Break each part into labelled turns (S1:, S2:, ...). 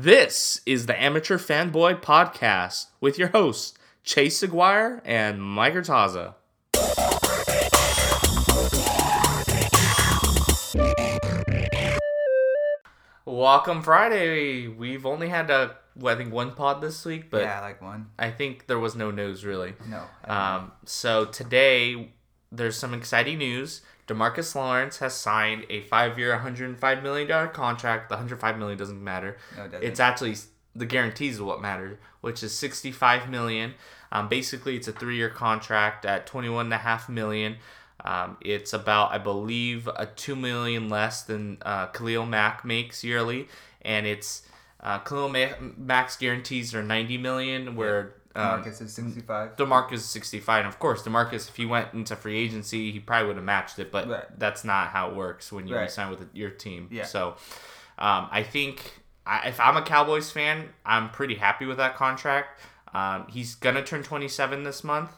S1: This is the Amateur Fanboy Podcast with your hosts, Chase Aguirre and Mike Urtaza. Welcome Friday. We've only had a, well, I think one pod this week, but
S2: yeah, like one.
S1: I think there was no news really.
S2: No.
S1: Um, so today there's some exciting news. Demarcus Lawrence has signed a five-year, 105 million dollar contract. The 105 million doesn't matter.
S2: No, it doesn't.
S1: It's actually the guarantees is what matters, which is 65 million. Um, basically, it's a three-year contract at 21 and a half million. Um, it's about, I believe, a two million less than uh, Khalil Mack makes yearly, and it's uh, Khalil Ma- Mack's guarantees are 90 million, where um,
S2: Marcus is 65.
S1: Demarcus is 65, and of course, Demarcus, if he went into free agency, he probably would have matched it, but
S2: Right.
S1: that's not how it works when you
S2: Right.
S1: sign with your team.
S2: Yeah.
S1: So, um, I think I, if I'm a Cowboys fan, I'm pretty happy with that contract. Um, he's gonna turn 27 this month.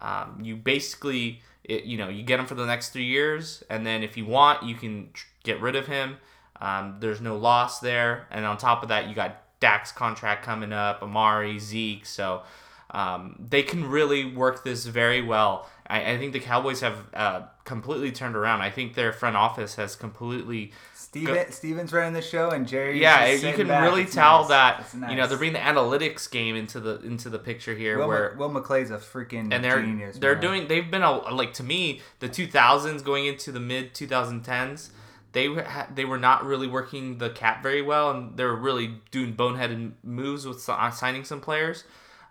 S1: Um, you basically, it, you know, you get him for the next three years, and then if you want, you can tr- get rid of him. Um, there's no loss there, and on top of that, you got Dak's contract coming up, Amari, Zeke, so um, they can really work this very well. I, I think the Cowboys have uh, completely turned around. I think their front office has completely
S2: Stephen, Stephen's running the show, and Jerry.
S1: yeah, you can really tell that you know they're bringing the analytics game into the into the picture here,
S2: Will,
S1: where
S2: Will McClay's a freaking
S1: and they're
S2: genius.
S1: they're
S2: man.
S1: doing they've been a like to me the 2000s going into the mid 2010s they were ha- they were not really working the cap very well and they were really doing boneheaded moves with si- uh, signing some players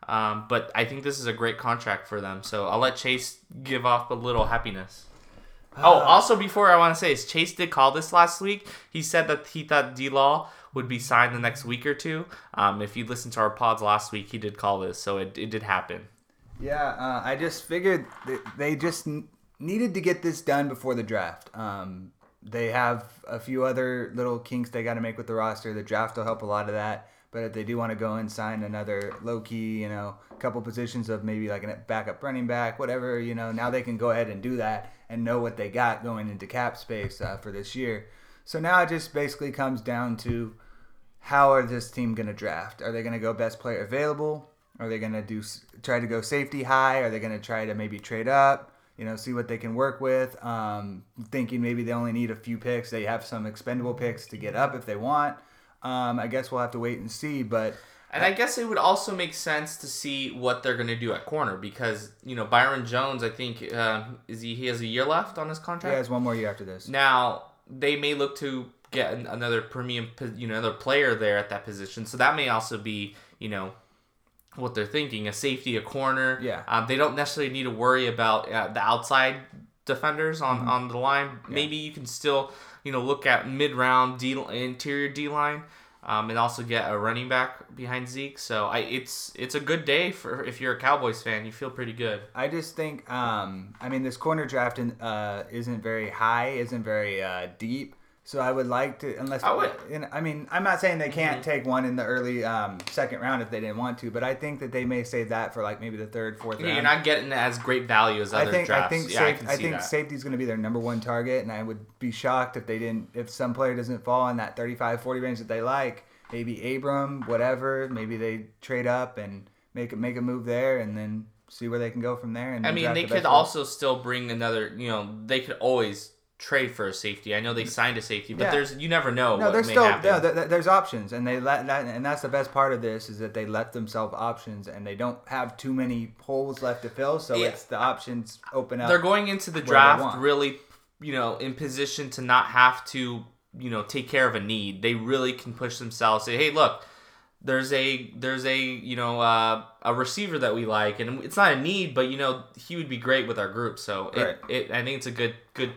S1: um, but I think this is a great contract for them so I'll let Chase give off a little happiness. Oh, also before I want to say is Chase did call this last week. He said that he thought D Law would be signed the next week or two. Um, if you listened to our pods last week, he did call this, so it, it did happen.
S2: Yeah, uh, I just figured th- they just n- needed to get this done before the draft. Um, they have a few other little kinks they got to make with the roster. The draft will help a lot of that. But if they do want to go and sign another low key, you know, couple positions of maybe like a backup running back, whatever, you know, now they can go ahead and do that and know what they got going into cap space uh, for this year. So now it just basically comes down to how are this team going to draft? Are they going to go best player available? Are they going to do try to go safety high? Are they going to try to maybe trade up? You know, see what they can work with. Um, thinking maybe they only need a few picks. They have some expendable picks to get up if they want. Um, I guess we'll have to wait and see. But
S1: And I guess it would also make sense to see what they're going to do at corner because you know Byron Jones. I think uh, is he he has a year left on his contract.
S2: he has one more year after this.
S1: Now they may look to get another premium, you know, another player there at that position. So that may also be you know what they're thinking: a safety, a corner.
S2: Yeah.
S1: Um, they don't necessarily need to worry about uh, the outside defenders on
S2: Mm-hmm.
S1: on the line. Maybe you can still you know look at mid round D interior D line. Um, and also get a running back behind Zeke, so I it's it's a good day for if you're a Cowboys fan. You feel pretty good.
S2: I just think, um, I mean, this corner draft in, uh, isn't very high, isn't very uh, deep. So I would like to, unless
S1: I would.
S2: and I mean, I'm not saying they can't take one in the early um, second round if they didn't want to, but I think that they may save that for like maybe the third, fourth
S1: Yeah,
S2: round.
S1: you're not getting as great value as other
S2: I think
S1: drafts.
S2: I think
S1: yeah,
S2: safe,
S1: I
S2: I,
S1: can see
S2: think
S1: that.
S2: safety's going to be their number one target, and I would be shocked if they didn't if some player doesn't fall in that 35-40 range that they like. Maybe Abram, whatever. Maybe they trade up and make a, make a move there, and then see where they can go from there. And
S1: I mean, they
S2: the
S1: could also still bring another. You know, they could always trade for a safety. I know they signed a safety, but
S2: Yeah.
S1: there's you never know
S2: No, there's still
S1: happen.
S2: no, there- there- there's options, and they let that, and that's the best part of this is that they let themselves options, and they don't have too many holes left to fill, so
S1: Yeah.
S2: it's the options open up.
S1: They're going into the draft really, you know, in position to not have to, you know, take care of a need. They really can push themselves. Say, hey, look, there's a there's a you know uh, a receiver that we like, and it's not a need, but you know he would be great with our group. So it,
S2: Right.
S1: it I think it's a good good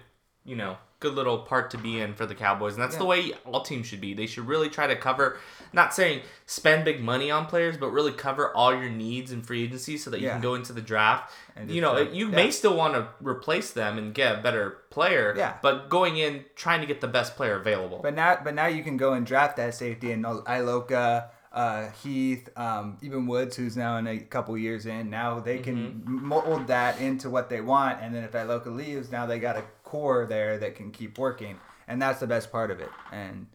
S1: you know good little part to be in for the Cowboys, and that's the way all teams should be. They should really try to cover, not saying spend big money on players, but really cover all your needs in free agency so that you
S2: Yeah.
S1: can go into the draft.
S2: And
S1: you know,
S2: uh,
S1: you
S2: yeah.
S1: may still want to replace them and get a better player.
S2: Yeah.
S1: But going in trying to get the best player available.
S2: But now, but now you can go and draft that safety and Iloka, uh, Heath, um, even Woods, who's now in a couple years in. Now they can
S1: Mm-hmm.
S2: mold that into what they want, and then if Iloka leaves, now they got a core there that can keep working, and that's the best part of it. And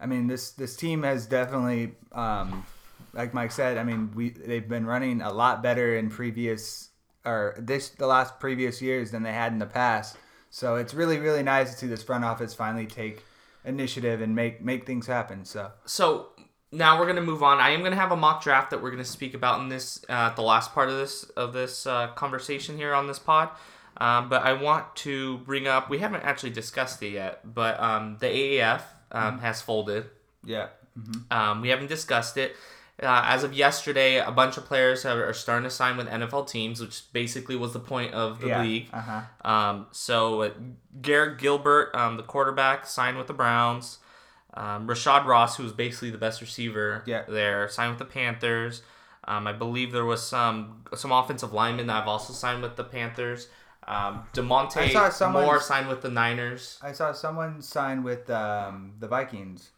S2: I mean, this this team has definitely, um, like Mike said, I mean, we they've been running a lot better in previous or this the last previous years than they had in the past. So it's really really nice to see this front office finally take initiative and make make things happen. So
S1: So now we're gonna move on. I am gonna have a mock draft that we're gonna speak about in this uh, the last part of this of this uh, conversation here on this pod. Um, but I want to bring up we haven't actually discussed it yet, but um, the AAF um, has folded.
S2: yeah,
S1: Um, we haven't discussed it. Uh, as of yesterday, a bunch of players are, are starting to sign with NFL teams, which basically was the point of the
S2: yeah,
S1: league.
S2: uh huh,
S1: Um, so uh, Garrett Gilbert, um, the quarterback, signed with the Browns. Um, Rashad Ross, who was basically the best receiver
S2: Yeah.
S1: there, signed with the Panthers. Um, I believe there was some some offensive linemen that I've also signed with the Panthers. Um,
S2: I saw
S1: Demonte
S2: someone-
S1: Moore signed with the Niners.
S2: I saw someone sign with um, the Vikings.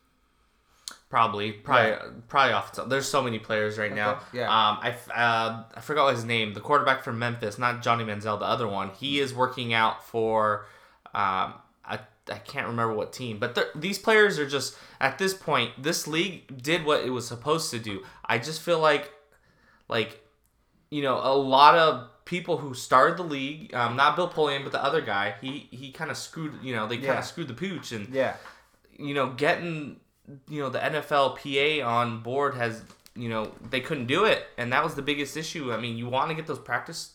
S1: Probably, probably, probably off. the- There's so many players right now.
S2: Yeah.
S1: Um, I, uh, I forgot his name. The quarterback from Memphis, not Johnny Manziel, the other one. He is working out for, um, I, I can't remember what team. But these players are just at this point. This league did what it was supposed to do. I just feel like, like, you know, a lot of people who started the league, um, not Bill Polian, but the other guy, he he kind of screwed. You know, they kind of
S2: Yeah.
S1: screwed the pooch and
S2: Yeah,
S1: you know, getting you know the NFLPA on board has you know they couldn't do it, and that was the biggest issue. I mean, you want to get those practice,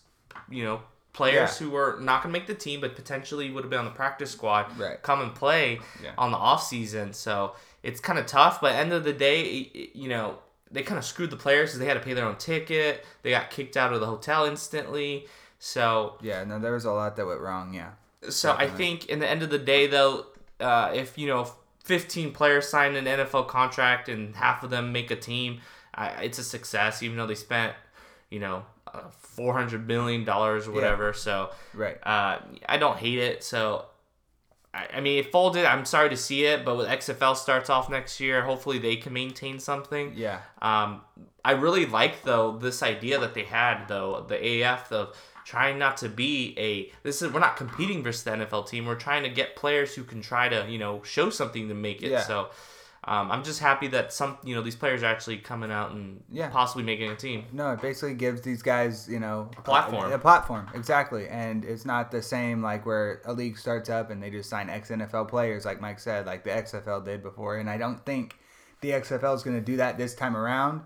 S1: you know, players
S2: Yeah.
S1: who are not going to make the team, but potentially would have been on the practice squad,
S2: Right.
S1: come and play
S2: Yeah.
S1: on the off season. So it's kind of tough, but end of the day, you know. They kind of screwed the players because they had to pay their own ticket. They got kicked out of the hotel instantly. So
S2: yeah. No, there was a lot that went wrong. Yeah,
S1: so I think in the end of the day, though, uh, if you know, 15 players sign an NFL contract and half of them make a team, I it's a success. Even though they spent, you know, uh, 400 million dollars or whatever. So
S2: right.
S1: uh, I don't hate it. So. I I mean, it folded. I'm sorry to see it, but with XFL starts off next year, hopefully they can maintain something.
S2: Yeah,
S1: Um, I really like though this idea that they had though the AF of trying not to be a this is we're not competing versus the NFL team. We're trying to get players who can try to you know show something to make it.
S2: Yeah.
S1: So um, I'm just happy that some you know these players are actually coming out and
S2: Yeah.
S1: possibly making a team.
S2: No, it basically gives these guys, you know, a
S1: platform.
S2: A, platform, exactly. And it's not the same like where a league starts up and they just sign ex NFL players, like Mike said, like the XFL did before. And I don't think the XFL is going to do that this time around,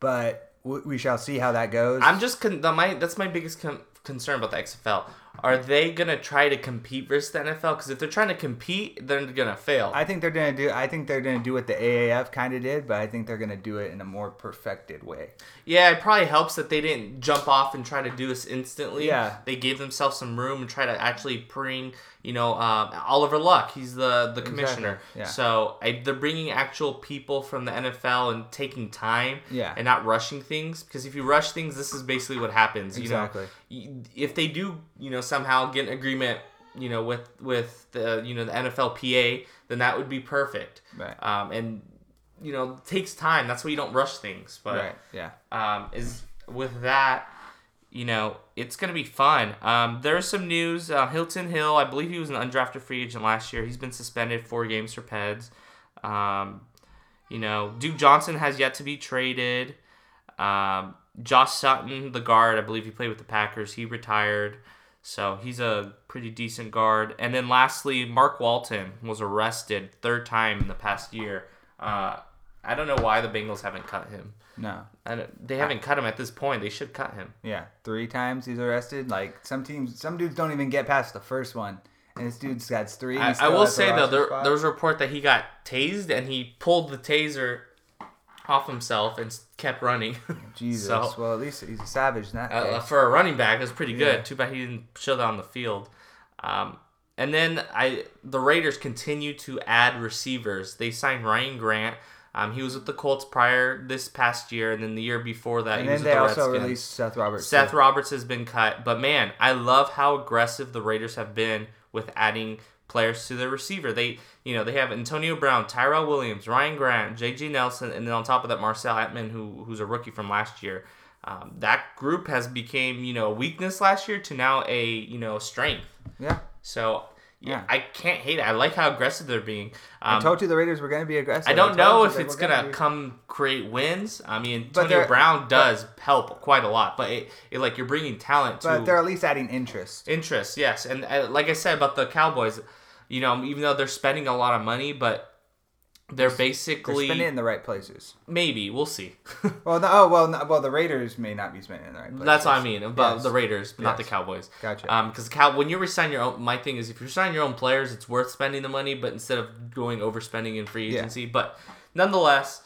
S2: but we shall see how that goes.
S1: I'm just con- the, my that's my biggest con- concern about the XFL. Are they gonna try to compete versus the NFL? Because if they're trying to compete, they're gonna fail.
S2: I think they're gonna do. I think they're gonna do what the AAF kind of did, but I think they're gonna do it in a more perfected way.
S1: Yeah, it probably helps that they didn't jump off and try to do this instantly.
S2: Yeah.
S1: they gave themselves some room and try to actually bring, you know, um, Oliver Luck. He's the the commissioner.
S2: yeah.
S1: So I, they're bringing actual people from the NFL and taking time.
S2: Yeah.
S1: and not rushing things because if you rush things, this is basically what happens. You
S2: Exactly.
S1: know, if they do, you know, somehow get an agreement, you know, with with the you know the NFLPA, then that would be perfect.
S2: Right.
S1: Um, and you know, it takes time. That's why you don't rush things. But
S2: right. Yeah.
S1: um, is with that, you know, it's gonna be fun. Um, there's some news. Uh, Hilton Hill, I believe he was an undrafted free agent last year. He's been suspended four games for Peds. Um, you know, Duke Johnson has yet to be traded. Um, Josh Sitton, the guard, I believe he played with the Packers. He retired, so he's a pretty decent guard. And then lastly, Mark Walton was arrested third time in the past year. Uh, I don't know why the Bengals haven't cut him.
S2: No.
S1: I don't, they haven't cut him at this point. They should cut him.
S2: Yeah. Three times he's arrested. Like some teams, some dudes don't even get past the first one, and this dude's got three.
S1: I, I will say though, there, there was a report that he got tased and he pulled the taser off himself and kept running.
S2: Jesus.
S1: So-
S2: well, at least he's a savage that
S1: uh, for a running back, it was pretty good.
S2: Yeah.
S1: Too bad he didn't show that on the field. Um, and then I the Raiders continue to add receivers. They signed Ryan Grant. Um, he was with the Colts prior this past year, and then the year before that,
S2: and
S1: he
S2: then
S1: was
S2: they
S1: with the
S2: also
S1: Redskins.
S2: released Seth Roberts.
S1: Seth
S2: too.
S1: Roberts has been cut, but man, I love how aggressive the Raiders have been with adding players to their receiver. They, you know, they have Antonio Brown, Tyrell Williams, Ryan Grant, J.J. Nelson, and then on top of that, Marcell Ateman, who who's a rookie from last year. Um, that group has became you know a weakness last year to now a you know strength.
S2: Yeah.
S1: So yeah, I can't hate it. I like how aggressive they're being.
S2: I
S1: Um,
S2: told you the Raiders were going to be aggressive.
S1: I don't
S2: told
S1: know if it's gonna
S2: be.
S1: come create wins. I mean,
S2: But
S1: Antonio Brown does help quite a lot, but it, it like you're bringing talent to
S2: But they're at least adding interest.
S1: interest. Yes, and uh, like I said about the Cowboys, you know, even though they're spending a lot of money, but they're
S2: They're
S1: basically
S2: spending it in the right places.
S1: maybe we'll see.
S2: Well, no, oh well, no, well the Raiders may not be spending it in the right places.
S1: That's what I mean about
S2: Yes.
S1: the Raiders, not the Cowboys.
S2: Gotcha.
S1: Um, because cow when you resign your own, my thing is if you're signing your own players, it's worth spending the money, but instead of going overspending in free
S2: Yeah.
S1: agency. But nonetheless,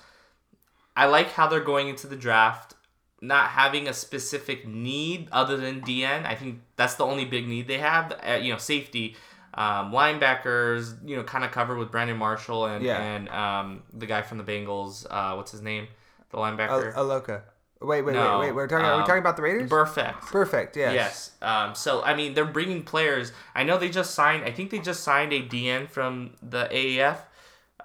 S1: I like how they're going into the draft, not having a specific need other than DN. I think that's the only big need they have. Uh, you know, safety. Um, linebackers, you know, kind of covered with Brandon Marshall and
S2: Yeah.
S1: and um, the guy from the Bengals. Uh, what's his name? The linebacker.
S2: Aloka. Wait, wait,
S1: No,
S2: wait, wait. We're talking. are we
S1: um,
S2: talking about the Raiders?
S1: Perfect.
S2: Perfect. Yes.
S1: Yes. Um, so I mean, they're bringing players. I know they just signed. I think they just signed a DN from the AAF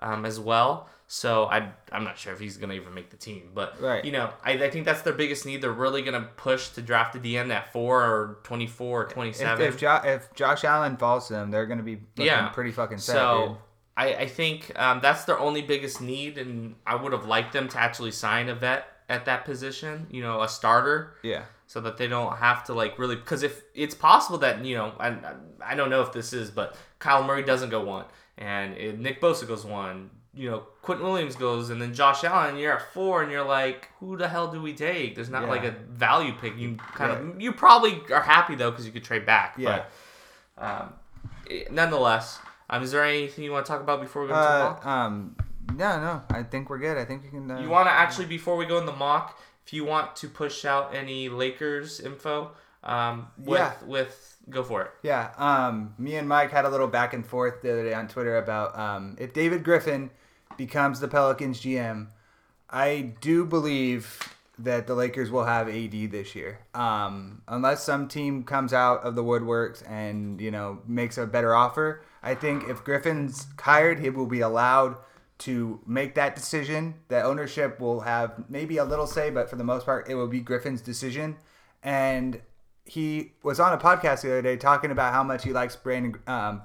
S1: um, as well. So I I'm not sure if he's gonna even make the team, but
S2: Right.
S1: you know I, I think that's their biggest need. They're really gonna push to draft a DN at four or twenty four or twenty
S2: If, if, jo- if Josh Allen falls to them, they're going to be looking
S1: Yeah.
S2: pretty fucking sad.
S1: so
S2: dude.
S1: I, I think um, that's their only biggest need, and I would have liked them to actually sign a vet at that position. You know, a starter.
S2: Yeah.
S1: so that they don't have to like really because if it's possible that you know I, I don't know if this is but Kyle Murray doesn't go one and Nick Bosa goes one you know Quentin Williams goes and then Josh Allen you're at four and you're like who the hell do we take there's not
S2: Yeah.
S1: like a value pick you kind of you probably are happy though because you could trade back
S2: Yeah.
S1: but um, eh, nonetheless um, is there anything you want to talk about before we go into the
S2: Uh,
S1: mock?
S2: um, no, no. I think we're good. I think we can. Uh,
S1: You want to actually, before we go in the mock, if you want to push out any Lakers info, um, with,
S2: Yeah.
S1: with go for it.
S2: Yeah, um, me and Mike had a little back and forth the other day on Twitter about um, if David Griffin becomes the Pelicans GM, I do believe that the Lakers will have AD this year. Um, unless some team comes out of the woodworks and you know makes a better offer, I think if Griffin's hired, he will be allowed to make that decision. The ownership will have maybe a little say, but for the most part, it will be Griffin's decision. And he was on a podcast the other day talking about how much he likes Brandon um,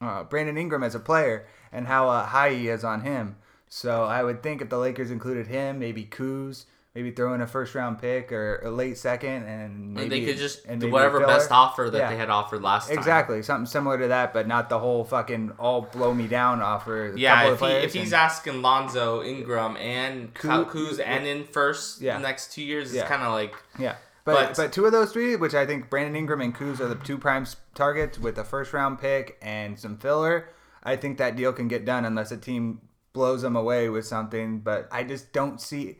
S2: uh, Brandon Ingram as a player and how uh, high he is on him. So I would think if the Lakers included him, maybe Kuz, maybe throw in a first round pick or a late second, and maybe
S1: And they could just
S2: and
S1: do whatever best offer that
S2: Yeah.
S1: they had offered last time.
S2: Exactly, something similar to that, but not the whole fucking all blow me down offer.
S1: Yeah, if, he, if he's asking Lonzo, Ingram, and Kuz and in first
S2: Yeah.
S1: the next two years,
S2: Yeah.
S1: it's kind of like
S2: Yeah. But,
S1: But-
S2: but two of those three, which I think Brandon Ingram and Kuz are the two prime targets with a first round pick and some filler, I think that deal can get done unless a team blows them away with something. But I just don't see.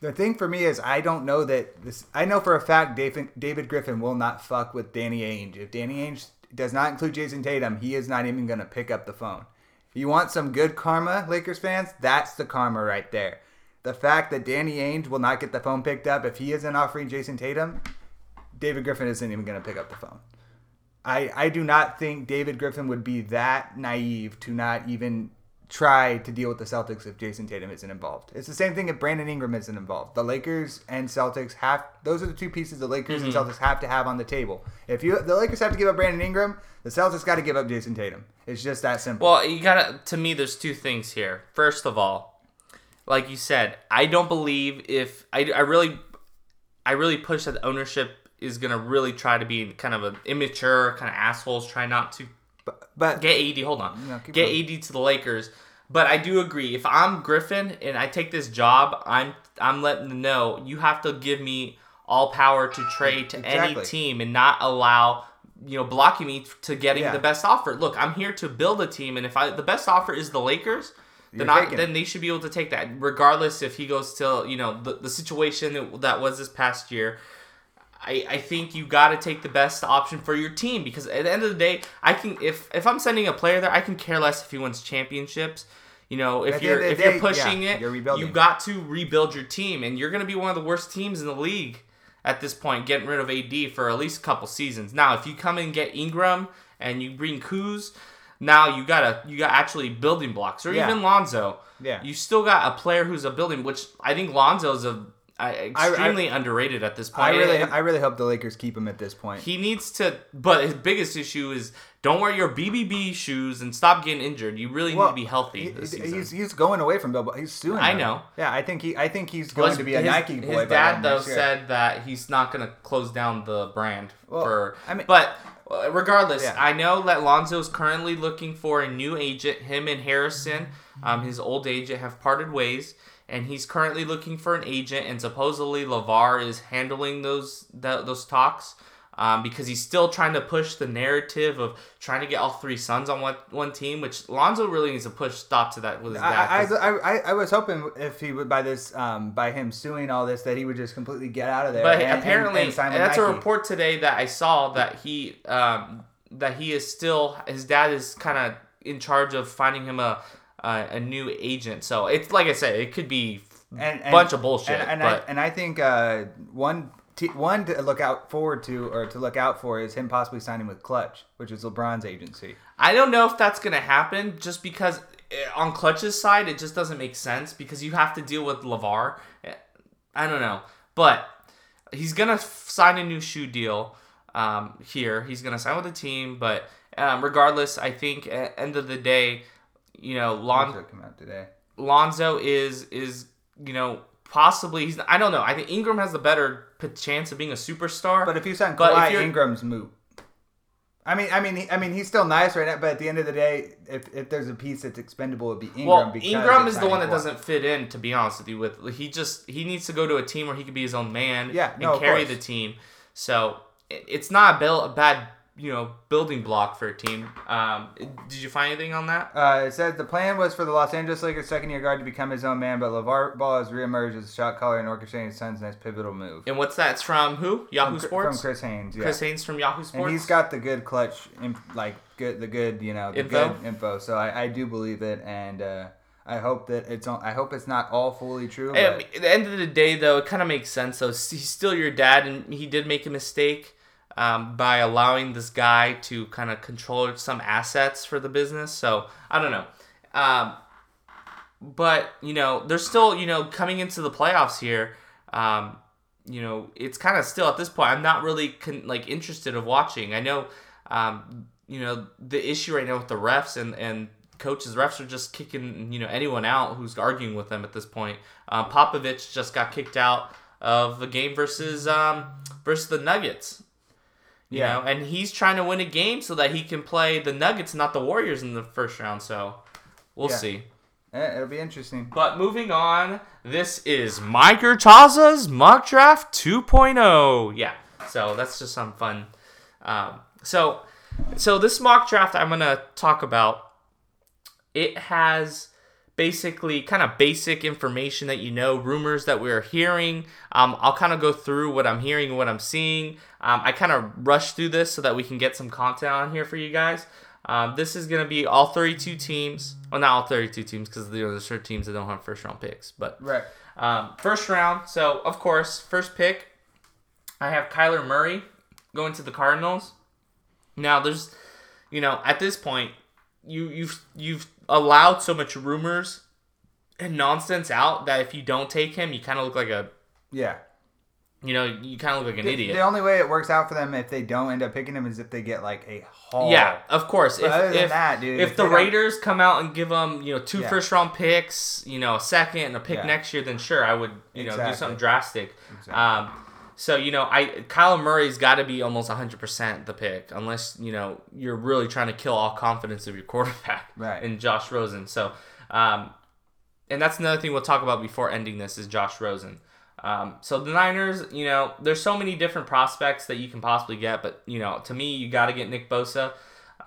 S2: The thing for me is I don't know that this. I know for a fact David, David Griffin will not fuck with Danny Ainge. If Danny Ainge does not include Jayson Tatum, he is not even going to pick up the phone. If you want some good karma, Lakers fans, that's the karma right there. The fact that Danny Ainge will not get the phone picked up if he isn't offering Jayson Tatum, David Griffin isn't even going to pick up the phone. I, I do not think David Griffin would be that naive to not even try to deal with the Celtics if Jayson Tatum isn't involved. It's the same thing if Brandon Ingram isn't involved. The Lakers and Celtics have those are the two pieces the Lakers and mm-hmm. Celtics have to have on the table. If you the Lakers have to give up Brandon Ingram, the Celtics got to give up Jayson Tatum. It's just that simple.
S1: Well, you gotta. To me, there's two things here. First of all, like you said, I don't believe if I, I really, I really push that the ownership is gonna really try to be kind of an immature kind of assholes, try not to
S2: but, but
S1: get AD. Hold on,
S2: No,
S1: get
S2: going.
S1: AD to the Lakers. But I do agree. If I'm Griffin and I take this job, I'm I'm letting them know you have to give me all power to trade to any team and not allow you know blocking me to getting
S2: Yeah.
S1: the best offer. Look, I'm here to build a team, and if I the best offer is the Lakers. Then, I, then they should be able to take that, regardless if he goes to you know the, the situation that was this past year. I, I think you got to take the best option for your team because at the end of the day, I can if if I'm sending a player there, I can care less if he wins championships. You know, if
S2: At
S1: you're if
S2: the
S1: you're pushing
S2: yeah,
S1: it,
S2: you're rebuilding.
S1: you got to rebuild your team, and you're going to be one of the worst teams in the league at this point, getting rid of AD for at least a couple seasons. Now, if you come and get Ingram and you bring Kuz, now you got a you got actually building blocks, or
S2: Yeah.
S1: even Lonzo.
S2: Yeah.
S1: you still got a player who's a building, which I think Lonzo's a uh, extremely underrated at this point.
S2: I really, I really hope the Lakers keep him at this point.
S1: he needs to, but his biggest issue is don't wear your BBB shoes and stop getting injured. You really need to be healthy
S2: He-
S1: this season.
S2: he's he's going away from Bill. but He's suing.
S1: I
S2: them.
S1: know.
S2: Yeah, I think he. I think he's
S1: Well,
S2: going to be a
S1: his,
S2: Nike boy.
S1: His dad though said that he's not going to close down the brand
S2: Well,
S1: for.
S2: I mean-
S1: but uh, regardless,
S2: Yeah.
S1: I know that Lonzo is currently looking for a new agent. Him and Harrison, um, his old agent, have parted ways, and he's currently looking for an agent. And supposedly Lavar is handling those th- those talks. Um, because he's still trying to push the narrative of trying to get all three sons on one, one team, which Lonzo really needs to push stop to that with his dad.
S2: I, I,
S1: 'cause-
S2: I, I, I was hoping if he would by this um, by him suing all this that he would just completely get out of there.
S1: But
S2: and- and-
S1: apparently,
S2: and with
S1: that's a report today that I saw that he um, that he is still his dad is kind of in charge of finding him a a, a new agent. So it's like I said, it could be
S2: and,
S1: a
S2: and-
S1: bunch of bullshit.
S2: And, and I and I think uh, one t- one to look out forward to or to look out for is him possibly signing with Klutch, which is LeBron's agency.
S1: I don't know if that's gonna happen just because eh, on Klutch's side it just doesn't make sense because you have to deal with Lavar. Eh, I don't know, but he's gonna f- sign a new shoe deal um, here. He's gonna sign with the team, but um, regardless, I think at end of the day, you know, Lon-
S2: will come out today.
S1: Lonzo is is you know possibly he's I don't know. I think Ingram has the better p- chance of being a superstar.
S2: But if you sign Kawhi, Ingram's moot. I mean, I mean, I mean, he's still nice right now. But at the end of the day, if, if there's a piece that's expendable, it'd be Ingram.
S1: well,
S2: because
S1: Ingram is the one that doesn't fit in. To be honest with you, with he just he needs to go to a team where he could be his own man.
S2: Yeah,
S1: and
S2: no, of
S1: carry the team. So it- it's not a, build, a bad you know building block for a team. Um, did you find anything on that?
S2: Uh, it says the plan was for the Los Angeles Lakers second year guard to become his own man, but LaVar Ball has reemerged as a shot caller and orchestrating his son's next pivotal move.
S1: And what's that? It's from who? Yahoo
S2: from,
S1: Sports.
S2: from Chris Haynes, yeah.
S1: Chris Haynes from Yahoo Sports.
S2: and he's got the good clutch, like good, the good, you know, the
S1: Info?
S2: good info. So I, I do believe it, and uh, I hope that it's. on- I hope it's not all fully true. But
S1: at the end of the day, though, it kind of makes sense. Though he's still your dad, and he did make a mistake um, by allowing this guy to kind of control some assets for the business. So I don't know. Um, but you know, they're still you know coming into the playoffs here. Um, you know, it's kind of still at this point. I'm not really con- like interested of watching. I know, um, you know, the issue right now with the refs and and coaches, refs are just kicking you know anyone out who's arguing with them at this point. Um, Popovich just got kicked out of the game versus um, versus the Nuggets. You
S2: Yeah.
S1: know, and he's trying to win a game so that he can play the Nuggets, not the Warriors, in the first round. So we'll
S2: Yeah.
S1: see.
S2: eh, it'll be interesting.
S1: But moving on, this is Mike Urtaza's mock draft 2.0. Yeah, so that's just some fun. Um, so, so this mock draft I'm gonna talk about. It has basically kind of basic information that you know, rumors that we're hearing. Um, I'll kind of go through what I'm hearing and what I'm seeing. Um, I kind of rush through this so that we can get some content on here for you guys. Um, this is going to be all 32 teams. Well, not all 32 teams because you know, there's certain teams that don't have first round picks. But
S2: Right.
S1: um, first round, so of course, first pick, I have Kyler Murray going to the Cardinals. Now, there's, you know, at this point, you you've you've allowed so much rumors and nonsense out that if you don't take him, you kind of look like a,
S2: Yeah.
S1: you know, you kind of look like an
S2: The-
S1: idiot.
S2: The only way it works out for them if they don't end up picking him is if they get like a haul.
S1: Yeah, of course.
S2: But
S1: If,
S2: other than
S1: if,
S2: that, dude,
S1: if
S2: if
S1: the
S2: they don't-
S1: Raiders come out and give them, you know, two
S2: Yeah.
S1: first round picks, you know, a second and a pick
S2: Yeah.
S1: next year, then sure, I would, you know, do something drastic.
S2: Exactly.
S1: Um, so you know, I Kyler Murray's got to be almost 100% the pick, unless you know you're really trying to kill all confidence of your quarterback
S2: Right.
S1: in Josh Rosen. So, um, and that's another thing we'll talk about before ending this is Josh Rosen. Um, so the Niners, you know, there's so many different prospects that you can possibly get, but you know, to me, you got to get Nick Bosa.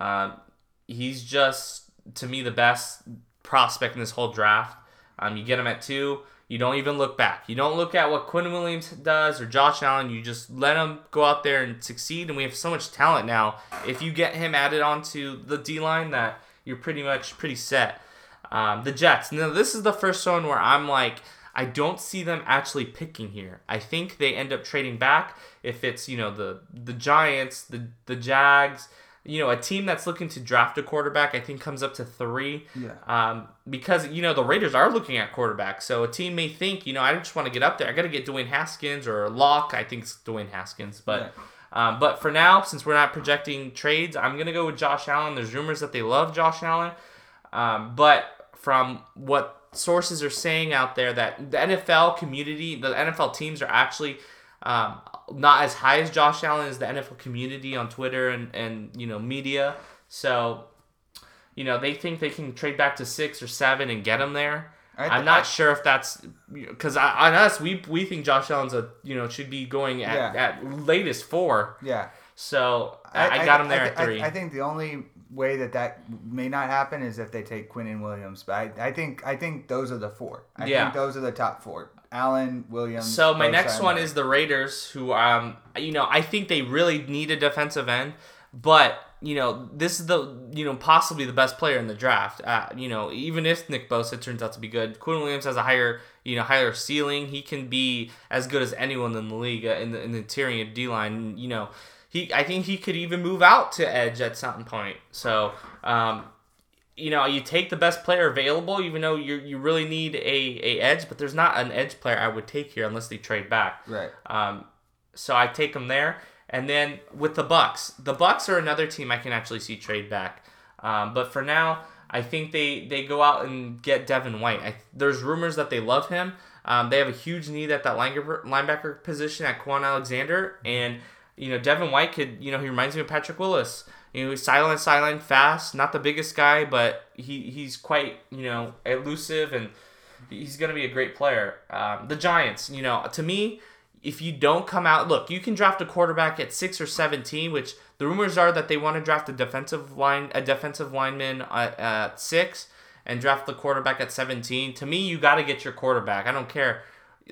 S1: Um, he's just to me the best prospect in this whole draft. Um, you get him at two. You don't even look back. You don't look at what Quinn Williams does or Josh Allen. You just let him go out there and succeed. And we have so much talent now. If you get him added onto the D line, that you're pretty much pretty set. Um, the Jets. Now this is the first one where I'm like, I don't see them actually picking here. I think they end up trading back. If it's you know the the Giants, the the Jags, you know, a team that's looking to draft a quarterback, I think comes up to three.
S2: Yeah.
S1: Um, because you know the Raiders are looking at quarterbacks, so a team may think, you know, I just want to get up there. I got to get Dwayne Haskins or Lock. I think it's Dwayne Haskins, but. Um, but for now, since we're not projecting trades, I'm gonna go with Josh Allen. There's rumors that they love Josh Allen, um, but from what sources are saying out there, that the NFL community, the NFL teams are actually um, not as high as Josh Allen as the NFL community on Twitter and, and you know media. So, you know, they think they can trade back to six or seven and get him there.
S2: I th-
S1: I'm not
S2: I-
S1: sure if that's because on us we we think Josh Allen's a you know should be going at,
S2: Yeah.
S1: at latest four.
S2: Yeah.
S1: So I, I got him there
S2: I,
S1: at three.
S2: I, I think the only way that that may not happen is if they take Quinnen Williams. But I, I think I think those are the four. I
S1: Yeah.
S2: think those are the top four. Allen, Williams.
S1: So my next one is the Raiders, who um you know I think they really need a defensive end, but you know this is the you know possibly the best player in the draft. Uh, you know even if Nick Bosa turns out to be good, Quinn Williams has a higher you know higher ceiling. He can be as good as anyone in the league uh, in the in the interior D line. You know he I think he could even move out to edge at some point. So um you know, you take the best player available, even though you you really need a, a edge, but there's not an edge player I would take here unless they trade back.
S2: right.
S1: Um, so I take them there, and then with the Bucks, the Bucks are another team I can actually see trade back. Um, but for now, I think they they go out and get Devin White. I, there's rumors that they love him. Um, they have a huge need at that linebacker linebacker position at Kwon Alexander, and you know Devin White could you know he reminds me of Patrick Willis. You know, silent, silent, fast. Not the biggest guy, but he he's quite you know elusive and he's going to be a great player. Um, the Giants, you know, to me, if you don't come out, look, you can draft a quarterback at six or seventeen, which the rumors are that they want to draft a defensive line, a defensive lineman at, at six, and draft the quarterback at seventeen. To me, you got to get your quarterback. I don't care.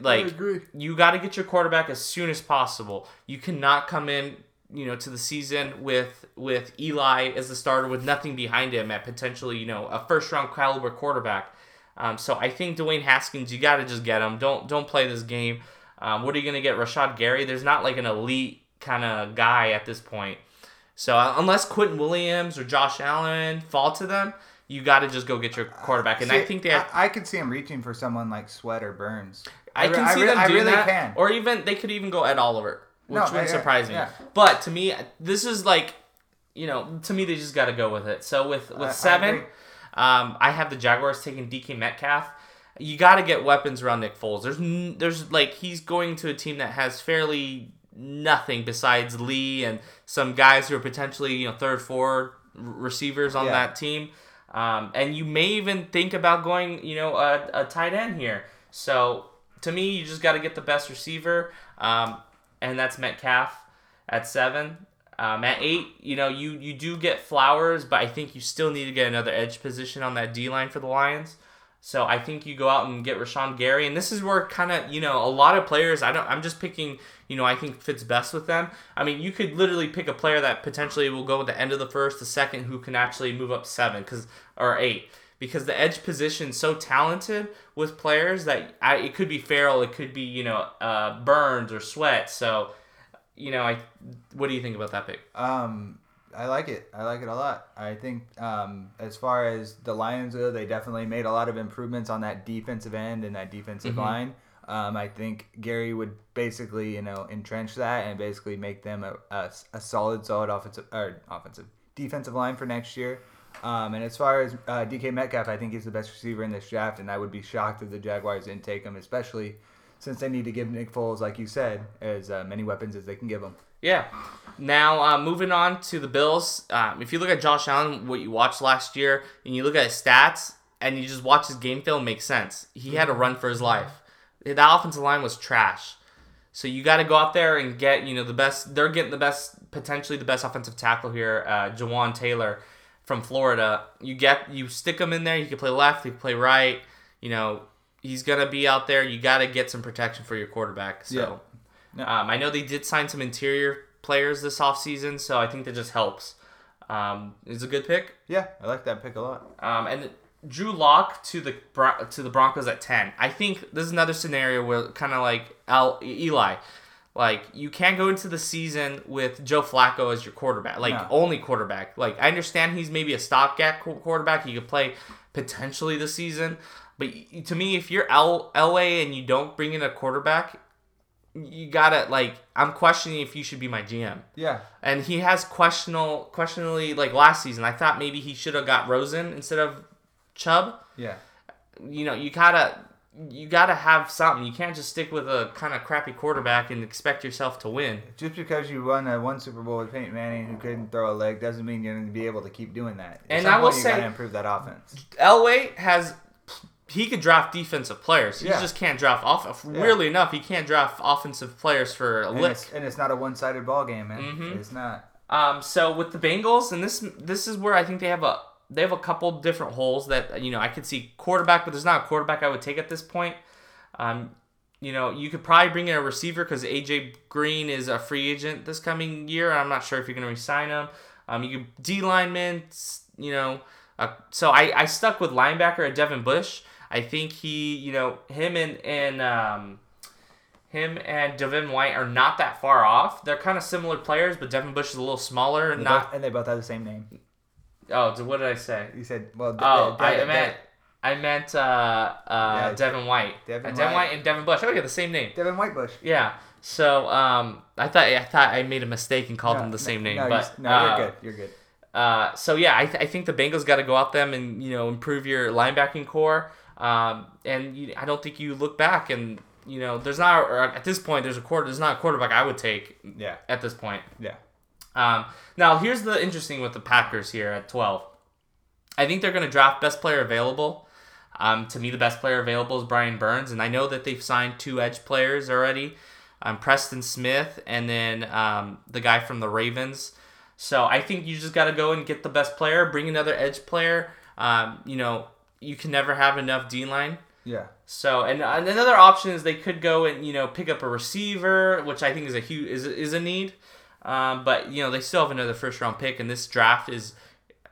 S1: Like you got to get your quarterback as soon as possible. You cannot come in, you know, to the season with with Eli as the starter with nothing behind him at potentially, you know, a first round caliber quarterback. Um, so I think Dwayne Haskins, you got to just get him. Don't don't play this game. Um, what are you gonna get, Rashan Gary? There's not like an elite kind of guy at this point. So uh, unless Quentin Williams or Josh Allen fall to them, you got to just go get your quarterback. And I think they have.
S2: I, I could see him reaching for someone like Sweat or Burns.
S1: I
S2: re-
S1: can see
S2: re-
S1: them
S2: I
S1: doing
S2: really
S1: that,
S2: can.
S1: or even they could even go Ed Oliver, which
S2: No,
S1: wouldn't surprise me.
S2: yeah.
S1: But to me, this is like, you know, to me they just got to go with it. So with with
S2: I- I
S1: seven,
S2: agree.
S1: um, I have the Jaguars taking DK Metcalf. You got to get weapons around Nick Foles. There's n- there's like he's going to a team that has fairly nothing besides Lee and some guys who are potentially you know third, four receivers on
S2: Yeah.
S1: that team. Um, and you may even think about going, you know, a, a tight end here. So to me, you just got to get the best receiver, um, and that's Metcalf at seven. Um, at eight, you know, you you do get Flowers, but I think you still need to get another edge position on that D line for the Lions. So I think you go out and get Rashan Gary, and this is where kind of you know a lot of players. I don't. I'm just picking. You know, I think fits best with them. I mean, you could literally pick a player that potentially will go at the end of the first, the second, who can actually move up seven, because or eight, because the edge position so talented with players that I, it could be Ferrell, it could be you know uh, Burns or Sweat. So, you know, I. What do you think about that pick?
S2: Um, I like it. I like it a lot. I think um, as far as the Lions go, they definitely made a lot of improvements on that defensive end and that defensive
S1: Mm-hmm.
S2: line. Um, I think Gary would basically, you know, entrench that and basically make them a, a, a solid, solid offensive or offensive defensive line for next year. Um, and as far as uh, DK Metcalf, I think he's the best receiver in this draft, and I would be shocked if the Jaguars didn't take him, especially since they need to give Nick Foles, like you said, as uh, many weapons as they can give him.
S1: Yeah. Now, uh, moving on to the Bills. Um, if you look at Josh Allen, what you watched last year, and you look at his stats, and you just watch his game film, makes sense. He had to run for his life. The offensive line was trash. So you got to go out there and get, you know, the best. They're getting the best, potentially the best offensive tackle here, uh, Jawaan Taylor from Florida. You get, you stick him in there. He can play left. He can play right. You know, he's gonna be out there. You got to get some protection for your quarterback. So.
S2: Yeah.
S1: Um, I know they did sign some interior players this offseason, so I think that just helps. Um, it's a good pick.
S2: Yeah, I like that pick a lot.
S1: Um, and Drew Lock to the to the Broncos at ten. I think this is another scenario where kind of like Al Eli, Like you can't go into the season with Joe Flacco as your quarterback, like
S2: No.
S1: only quarterback. Like I understand he's maybe a stopgap quarterback. He could play potentially the season, but to me, if you're L- LA and you don't bring in a quarterback, you gotta like. I'm questioning if you should be my GM.
S2: Yeah.
S1: And he has questionable, questionably like last season. I thought maybe he should have got Rosen instead of Chubb.
S2: Yeah.
S1: You know, you gotta you gotta have something. You can't just stick with a kind of crappy quarterback and expect yourself to win.
S2: Just because you won a one Super Bowl with Peyton Manning who couldn't throw a leg doesn't mean you're going to be able to keep doing that. At
S1: And I will
S2: point, you
S1: say-
S2: got to improve that offense.
S1: Elway has he could draft defensive players. He
S2: Yeah.
S1: just can't draft off. Weirdly enough, he can't draft offensive players for a
S2: And
S1: lick.
S2: it's, and it's not a one-sided ball game, man.
S1: Mhm.
S2: It's not.
S1: Um, so with the Bengals, and this this is where I think they have a they have a couple different holes that you know I could see quarterback, but there's not a quarterback I would take at this point. Um, you know, you could probably bring in a receiver because AJ Green is a free agent this coming year. I'm not sure if you're going to resign him. Um, you could D lineman, you know. Uh, so I, I stuck with linebacker at Devin Bush. I think he, you know, him and and um, him and Devin White are not that far off. They're kind of similar players, but Devin Bush is a little smaller.
S2: They
S1: Not
S2: both- and they both have the same name.
S1: Oh, what did I say?
S2: You said, well,
S1: Oh,
S2: De-
S1: I
S2: De-
S1: meant I meant uh, uh,
S2: Yeah,
S1: Devin White.
S2: Devin
S1: Uh, Devin
S2: White.
S1: White and Devin Bush. Oh, yeah, the same name.
S2: Devin Whitebush.
S1: Yeah. So um, I thought I thought I made a mistake and called
S2: No,
S1: them the same name,
S2: no,
S1: but
S2: you're, no,
S1: uh,
S2: you're good. You're good.
S1: Uh, so yeah, I, th- I think the Bengals got to go out them and you know improve your linebacking core. Um, and you, I don't think you look back and you know there's not or at this point there's a quarter there's not a quarterback I would take
S2: Yeah.
S1: at this point.
S2: Yeah.
S1: Um, now here's the interesting with the Packers here at 12. I think they're going to draft best player available. Um, to me, the best player available is Brian Burns, and I know that they've signed two edge players already, um, Preston Smith and then um, the guy from the Ravens. So I think you just got to go and get the best player, bring another edge player. Um, you know, you can never have enough D line.
S2: Yeah.
S1: So and, and another option is they could go and you know pick up a receiver, which I think is a huge is is a need. Um, but you know they still have another first round pick, and this draft is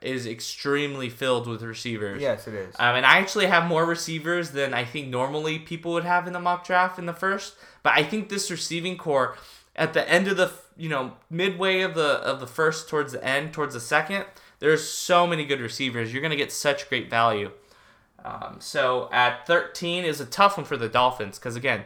S1: is extremely filled with receivers.
S2: Yes, it is.
S1: Um, and I actually have more receivers than I think normally people would have in the mock draft in the first. But I think this receiving core at the end of the you know midway of the of the first towards the end towards the second, there's so many good receivers. You're gonna get such great value. Um, so at 13 is a tough one for the Dolphins because again,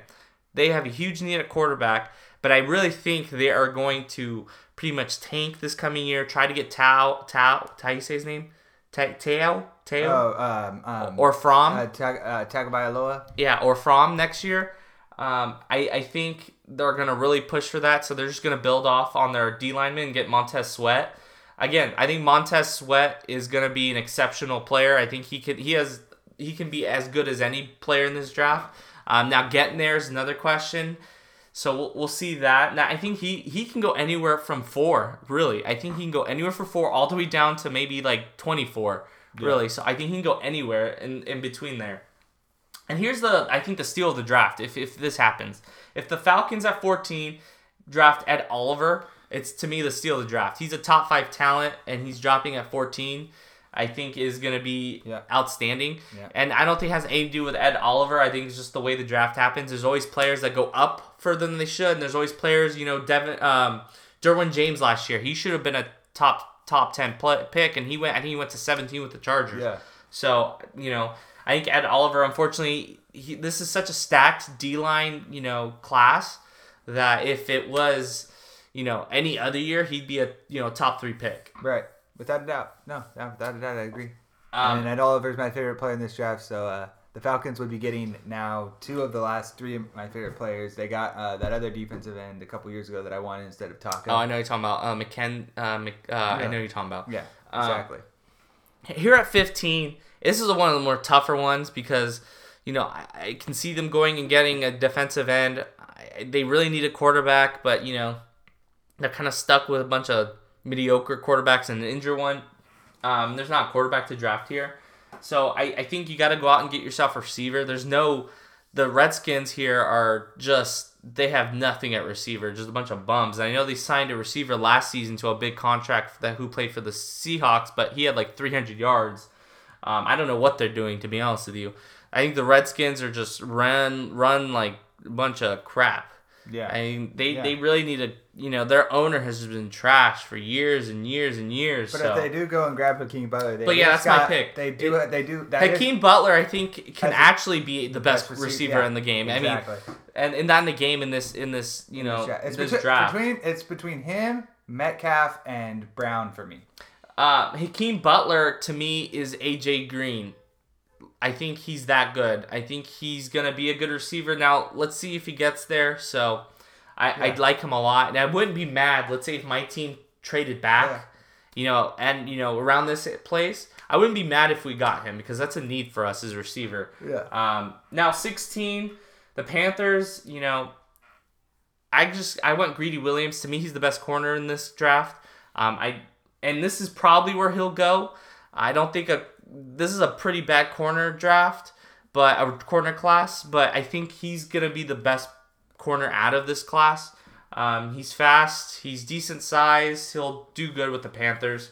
S1: they have a huge need at quarterback, but I really think they are going to pretty much tank this coming year. Try to get Tao Tao. How you say his name? Ta- Tao Tao
S2: oh, um, um,
S1: or From?
S2: uh, Tag, uh, Tagovailoa.
S1: yeah, or From next year. Um, I, I think they're gonna really push for that. So they're just gonna build off on their D lineman and get Montez Sweat. Again, I think Montez Sweat is gonna be an exceptional player. I think he could he has he can be as good as any player in this draft. Um, now getting there is another question. So we'll, we'll see that. Now I think he he can go anywhere from four. Really, I think he can go anywhere for four all the way down to maybe like twenty four. Really, so I think he can go anywhere in in between there. And here's the I think the steal of the draft if if this happens. If the Falcons at 14 draft Ed Oliver, it's to me the steal of the draft. He's a top 5 talent and he's dropping at 14. I think is going to be
S2: Yeah.
S1: outstanding.
S2: Yeah.
S1: And I don't think it has anything to do with Ed Oliver. I think it's just the way the draft happens. There's always players that go up further than they should, and there's always players, you know, Devin um Derwin James last year. He should have been a top top 10 pl- pick and he went I think he went to 17 with the Chargers.
S2: Yeah.
S1: So, you know, I think Ed Oliver, unfortunately, he, this is such a stacked D line, you know, class that if it was, you know, any other year, he'd be a, you know, top three pick.
S2: Right. Without a doubt. No, no without a doubt, I agree.
S1: Um,
S2: and Ed Oliver's my favorite player in this draft, so uh, the Falcons would be getting now two of the last three of my favorite players. They got uh, that other defensive end a couple years ago that I wanted instead of Taco.
S1: oh, I know you're talking about uh, McKen. Uh, Mc, uh, I know you're talking about.
S2: Yeah,
S1: Um,
S2: exactly.
S1: Here at 15, this is one of the more tougher ones because, you know, I, I can see them going and getting a defensive end. I, they really need a quarterback, but, you know, they're kind of stuck with a bunch of mediocre quarterbacks and an injured one. Um, there's not a quarterback to draft here. So I, I think you got to go out and get yourself a receiver. There's no, the Redskins here are just, they have nothing at receiver, just a bunch of bums. And I know they signed a receiver last season to a big contract that who played for the Seahawks, but he had like 300 yards. Um, I don't know what they're doing, to be honest with you. I think the Redskins are just run, run like a bunch of crap.
S2: Yeah.
S1: I mean, they,
S2: Yeah.
S1: they really need a you know their owner has been trashed for years and years and years.
S2: But
S1: so.
S2: if they do go and grab Hakeem Butler, they
S1: But yeah, that's my pick.
S2: They do. They do. that is-
S1: Hakeem Butler, I think, can actually be the best,
S2: best receiver- yeah,
S1: in the game. I mean, and, and not in the game in this in this you know
S2: it's
S1: this
S2: between,
S1: draft.
S2: between it's between him, Metcalf, and Brown for me.
S1: Uh, Hakeem Butler to me is AJ Green. I think he's that good. I think he's gonna be a good receiver. Now let's see if he gets there. So, I, I'd like him a lot, and I wouldn't be mad. Let's say if my team traded back,
S2: Yeah.
S1: you know, and you know around this place, I wouldn't be mad if we got him because that's a need for us as a receiver.
S2: Yeah.
S1: Um, now sixteen, the Panthers. You know, I just I went Greedy Williams. To me, he's the best corner in this draft. Um, I and this is probably where he'll go. I don't think a this is a pretty bad corner draft, but a corner class. But I think he's gonna be the best corner out of this class. Um, he's fast. He's decent size. He'll do good with the Panthers.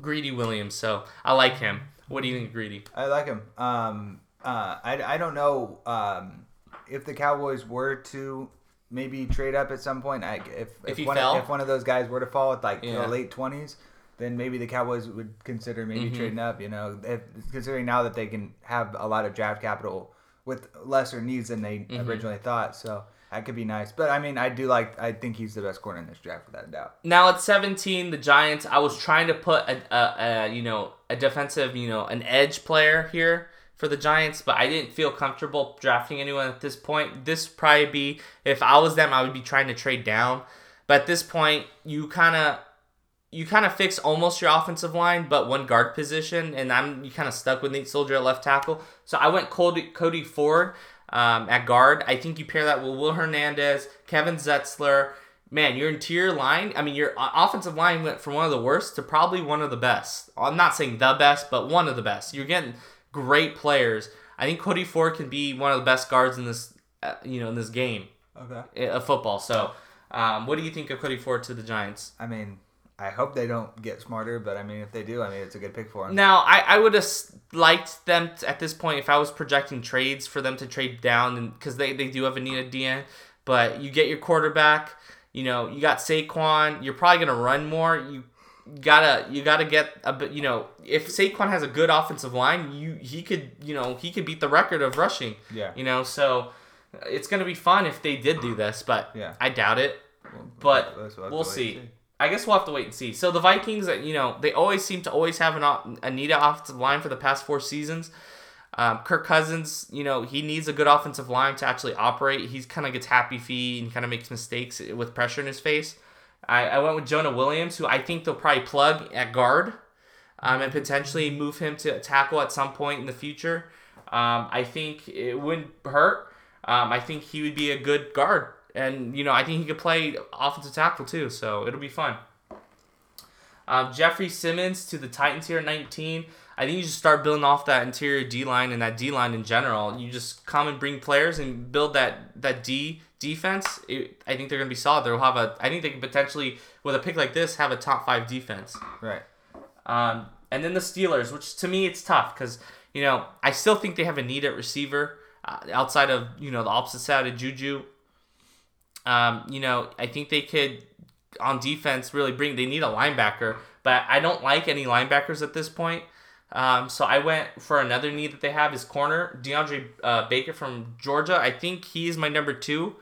S1: Greedy Williams. So I like him. What do you think, of Greedy?
S2: I like him. Um, uh, I, I don't know um, if the Cowboys were to maybe trade up at some point. I, if
S1: If he
S2: one
S1: fell?
S2: If one of those guys were to fall at like
S1: Yeah.
S2: the late twenties, then maybe the Cowboys would consider maybe
S1: Mm-hmm.
S2: trading up. You know, if, considering now that they can have a lot of draft capital with lesser needs than they
S1: Mm-hmm.
S2: originally thought, so that could be nice. But I mean, I do like. I think he's the best corner in this draft without a doubt.
S1: now at 17 the giants i was trying to put a, a, a you know a defensive you know an edge player here for the giants but i didn't feel comfortable drafting anyone at this point this probably be if i was them i would be trying to trade down but at this point you kind of you kind of fix almost your offensive line, but one guard position, and I'm you kind of stuck with Nate Solder at left tackle. So I went Cody, Cody Ford um, at guard. I think you pair that with Will Hernandez, Kevin Zeitler. Man, your interior line, I mean, your offensive line went from one of the worst to probably one of the best. I'm not saying the best, but one of the best. You're getting great players. I think Cody Ford can be one of the best guards in this, uh, you know, in this game
S2: Okay.
S1: uh, of football. So, um, what do you think of Cody Ford to the Giants?
S2: I mean, I hope they don't get smarter, but I mean, if they do, I mean, it's a good pick for them.
S1: Now, I, I would have liked them t- at this point if I was projecting trades for them to trade down, because they, they do have a need at DN. But you get your quarterback, you know, you got Saquon. You're probably gonna run more. You gotta you gotta get a bit. You know, if Saquon has a good offensive line, you he could you know he could beat the record of rushing.
S2: Yeah.
S1: You know, so it's gonna be fun if they did do this, but
S2: Yeah.
S1: I doubt it. But
S2: we'll
S1: we'll see.
S2: see.
S1: I guess we'll have to wait and see. So the Vikings, uh, you know, they always seem to always have an o- a need at offensive line for the past four seasons. Um, Kirk Cousins, you know, he needs a good offensive line to actually operate. He's kind of gets happy feet and kind of makes mistakes with pressure in his face. I, I went with Jonah Williams, who I think they'll probably plug at guard um, and potentially move him to tackle at some point in the future. Um, I think it wouldn't hurt. Um, I think he would be a good guard, and you know I think he could play offensive tackle too. So it'll be fun. Um, Jeffrey Simmons to the Titans here at 19. I think you just start building off that interior D line and that D line in general. You just come and bring players and build that that D defense. It, I think they're gonna be solid. They'll have a. I think they can potentially with a pick like this have a top five defense.
S2: Right.
S1: Um, and then the Steelers, which to me it's tough because you know I still think they have a need at receiver uh, outside of you know the opposite side of Juju. Um, you know I think they could on defense really bring. They need a linebacker, but I don't like any linebackers at this point. Um, so I went for another need that they have is corner DeAndre uh, Baker from Georgia. I think he's my number two.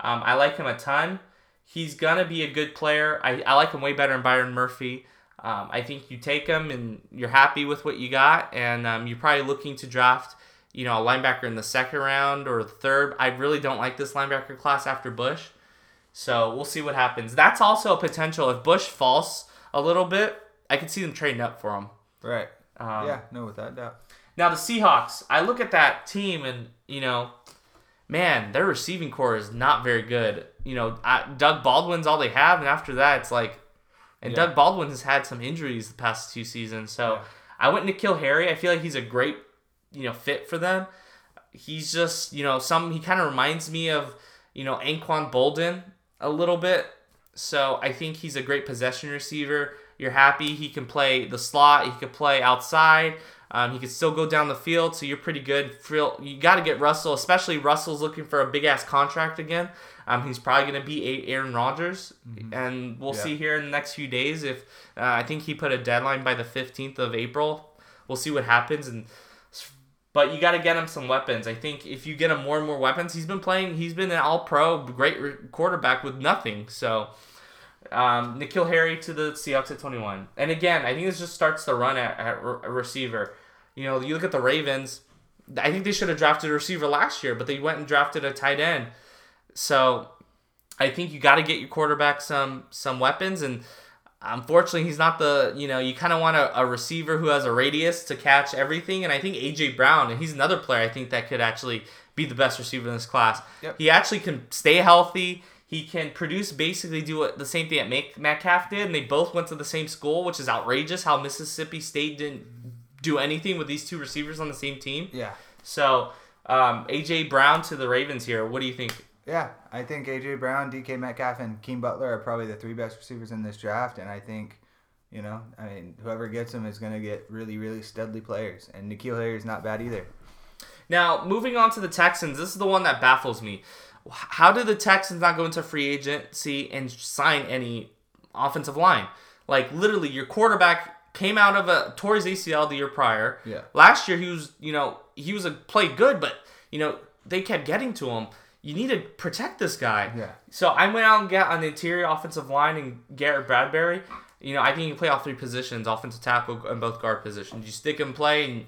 S1: Um, I like him a ton. He's gonna be a good player. I, I like him way better than Byron Murphy. Um, I think you take him and you're happy with what you got, and um, you're probably looking to draft, you know, a linebacker in the second round or the third. I really don't like this linebacker class after Bush, so we'll see what happens. That's also a potential. If Bush falls a little bit, I could see them trading up for him.
S2: Right.
S1: Um,
S2: yeah. No, without doubt.
S1: Now the Seahawks, I look at that team and you know, man, their receiving core is not very good. You know, I, Doug Baldwin's all they have, and after that, it's like, and
S2: Yeah.
S1: Doug Baldwin has had some injuries the past two seasons. So
S2: Yeah.
S1: I went N'Keal Harry. I feel like he's a great, you know, fit for them. He's just, you know, some he kind of reminds me of, you know, Anquan Boldin a little bit. So I think he's a great possession receiver. you're happy. He can play the slot. He can play outside. Um, he can still go down the field, so you're pretty good. You got to get Russell, especially Russell's looking for a big ass contract again. Um, he's probably going to be Aaron Rodgers, and we'll
S2: Yeah.
S1: see here in the next few days if uh, I think he put a deadline by the 15th of April. We'll see what happens, and but you got to get him some weapons. I think if you get him more and more weapons, he's been playing. He's been an All Pro, great quarterback with nothing. So. Um, N'Keal Harry to the Seahawks at 21. And again, I think this just starts the run at, at re- receiver. You know, you look at the Ravens, I think they should have drafted a receiver last year, but they went and drafted a tight end. So I think you got to get your quarterback some some weapons and unfortunately he's not the you know you kind of want a, a receiver who has a radius to catch everything and i think aj brown and he's another player i think that could actually be the best receiver in this class.
S2: Yep.
S1: he actually can stay healthy. He can produce basically do what the same thing that Mac- metcalf did and they both went to the same school which is outrageous how mississippi state didn't do anything with these two receivers on the same team.
S2: Yeah.
S1: so um, aj brown to the ravens here. What do you think
S2: Yeah, I think AJ Brown, DK Metcalf, and Keem Butler are probably the three best receivers in this draft, and I think, you know, I mean, whoever gets them is going to get really, really studly players, and N'Keal Harry is not bad either.
S1: Now, moving on to the Texans, this is the one that baffles me. How did the Texans not go into free agency and sign any offensive line? Like literally, your quarterback came out of a tore his ACL the year prior.
S2: Yeah.
S1: Last year he was, you know, he was a played good, but you know they kept getting to him. You need to protect this guy.
S2: Yeah.
S1: So I went out and got on the interior offensive line and Garrett Bradbury. You know, I think you can play all three positions, offensive tackle and both guard positions. You stick him play and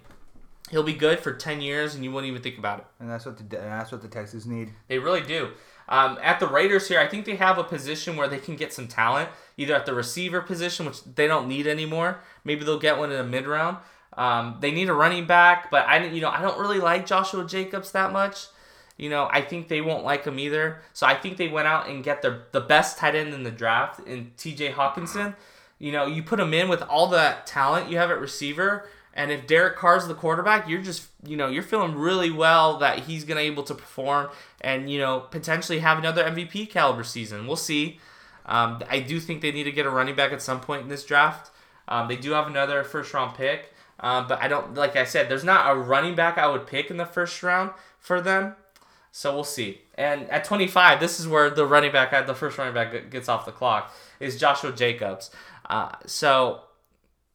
S1: he'll be good for 10 years and you won't even think about it.
S2: And that's what the and that's what the Texans need.
S1: They really do. Um, at the Raiders here, I think they have a position where they can get some talent, either at the receiver position, which they don't need anymore. Maybe they'll get one in a mid round. Um, they need a running back, but I, you know, I don't really like Joshua Jacobs that much. You know, I think they won't like him either. So I think they went out and get the the best tight end in the draft in T.J. Hockenson. You know, you put him in with all that talent you have at receiver, and if Derek Carr's the quarterback, you're just you know you're feeling really well that he's gonna able to perform and you know potentially have another MVP caliber season. We'll see. Um, I do think they need to get a running back at some point in this draft. Um, they do have another first round pick, um, but I don't like I said. There's not a running back I would pick in the first round for them. So we'll see. And at 25, this is where the running back, the first running back gets off the clock, is Joshua Jacobs. Uh, so,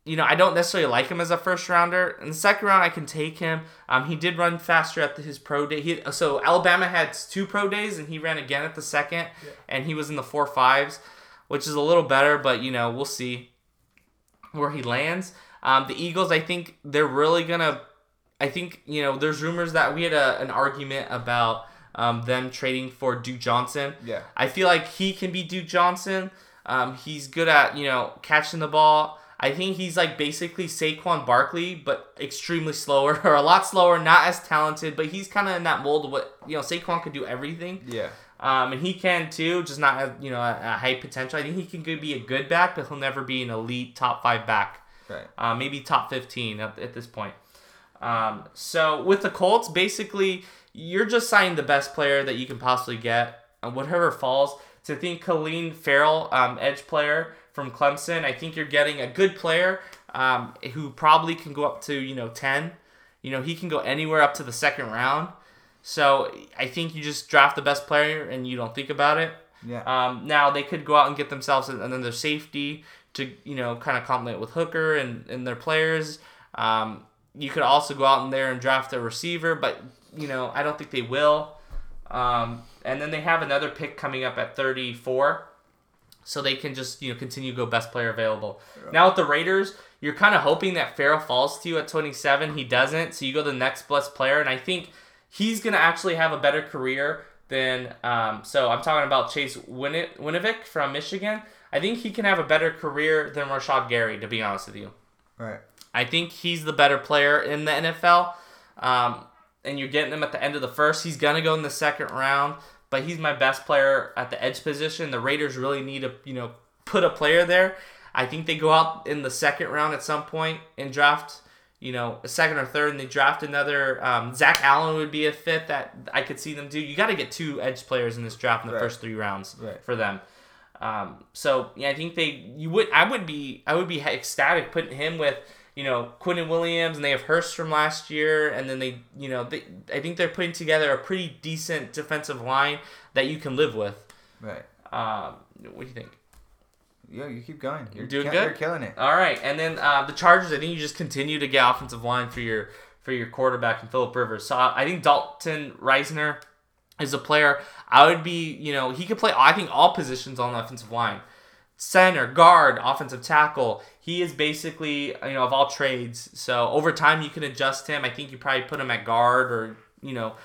S1: you know, I don't necessarily like him as a first rounder. In the second round, I can take him. Um, he did run faster at the, his pro day. He, so Alabama had two pro days, and he ran again at the second, and he was in the four fives, which is a little better. But you know, we'll see where he lands. Um, the Eagles, I think they're really gonna. I think you know, there's rumors that we had a, an argument about um, them trading for Duke Johnson.
S2: Yeah.
S1: I feel like he can be Duke Johnson. Um, he's good at you know catching the ball. I think he's like basically Saquon Barkley, but extremely slower or a lot slower, not as talented. But he's kind of in that mold of what you know. Saquon could do everything.
S2: Yeah.
S1: Um, and he can too, just not have, you know a, a high potential. I think he can be a good back, but he'll never be an elite top five back.
S2: Right.
S1: Uh, maybe top fifteen at, at this point. Um, so with the Colts, basically you're just signing the best player that you can possibly get, and whatever falls. To think Clelin Ferrell, um, edge player from Clemson, I think you're getting a good player um, who probably can go up to you know ten. You know he can go anywhere up to the second round. So I think you just draft the best player and you don't think about it.
S2: Yeah.
S1: Um, now they could go out and get themselves another safety to you know kind of complement with Hooker and, and their players. Um, you could also go out in there and draft a receiver, but you know I don't think they will. Um, and then they have another pick coming up at 34, so they can just you know continue to go best player available. Now with the Raiders, you're kind of hoping that Ferrell falls to you at 27. He doesn't, so you go the next best player, and I think he's gonna actually have a better career than. Um, so I'm talking about Chase Win- Winovich from Michigan. I think he can have a better career than Rashan Gary, to be honest with you.
S2: Right.
S1: I think he's the better player in the NFL. Um, and you're getting him at the end of the first. He's gonna go in the second round, but he's my best player at the edge position. The Raiders really need to, you know, put a player there. I think they go out in the second round at some point and draft, you know, a second or third, and they draft another. Um, Zach Allen would be a fit that I could see them do. You got to get two edge players in this draft in the
S2: Right.
S1: first three rounds
S2: Right.
S1: for them. Um, so yeah, I think they you would I would be I would be ecstatic putting him with you know Quinnen Williams and they have Hurst from last year and then they you know they I think they're putting together a pretty decent defensive line that you can live with.
S2: Right.
S1: Um, what do you think?
S2: Yo, you keep going. You're
S1: doing good?
S2: You're killing it.
S1: All right, and then uh, the Chargers. I think you just continue to get offensive line for your for your quarterback and Philip Rivers. So I think Dalton Risner is a player. I would be, you know, he could play. I think all positions on the offensive line, center, guard, offensive tackle. He is basically, you know, of all trades. So over time, you can adjust him. I think you probably put him at guard or you know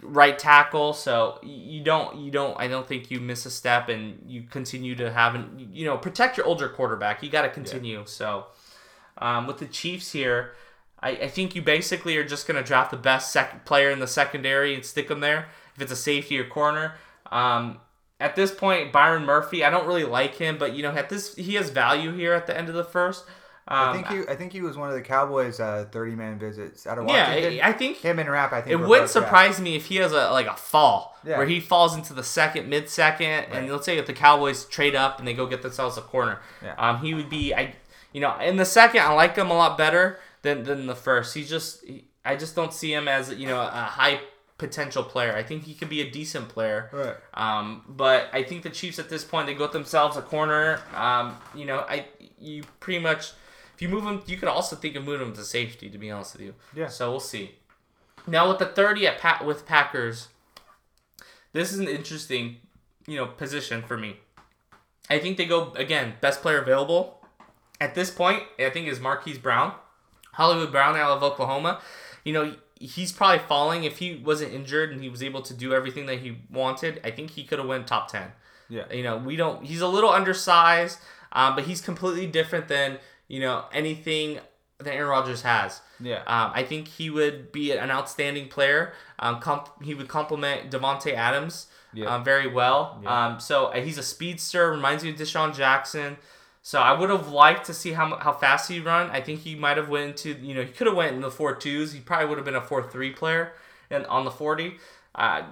S1: right tackle. So you don't you don't I don't think you miss a step and you continue to have an you know protect your older quarterback. You got to continue. So um, with the Chiefs here, I, I think you basically are just gonna draft the best second player in the secondary and stick them there. If it's a safety or corner. Um, at this point, Byron Murphy, I don't really like him, but you know, at this he has value here at the end of the first. Um,
S2: I think he. I think he was one of the Cowboys' uh, thirty-man visits out of
S1: yeah,
S2: Washington.
S1: I, I think
S2: him and Rapp. I think
S1: it wouldn't surprise me if he has a like a fall
S2: Yeah.
S1: where he falls into the second, mid second, and let's say if the Cowboys trade up and they go get themselves a corner,
S2: Yeah.
S1: um, he would be I, you know, in the second I like him a lot better than than the first. He's just he, I just don't see him as you know a high potential player. I think he could be a decent player.
S2: Right.
S1: Um, but I think the Chiefs at this point they got themselves a corner. Um, you know, I you pretty much if you move him, you could also think of moving him to safety. To be honest with you,
S2: Yeah.
S1: So we'll see. Now with the thirty at Pat with Packers, this is an interesting you know position for me. I think they go again best player available at this point. I think is Marquise Brown, Hollywood Brown out of Oklahoma. You know he's probably falling if he wasn't injured and he was able to do everything that he wanted. I think he could have went top ten.
S2: Yeah.
S1: You know, we don't. He's a little undersized, um, but he's completely different than you know anything that Aaron Rodgers has.
S2: Yeah.
S1: Um, I think he would be an outstanding player. Um, comp- he would complement Davante Adams
S2: Yeah.
S1: um, very well.
S2: Yeah.
S1: Um, so uh, he's a speedster. Reminds me of DeSean Jackson. So I would have liked to see how, how fast he run. I think he might have went into you know he could have went in the four twos. He probably would have been a four three player, and on the forty. Uh,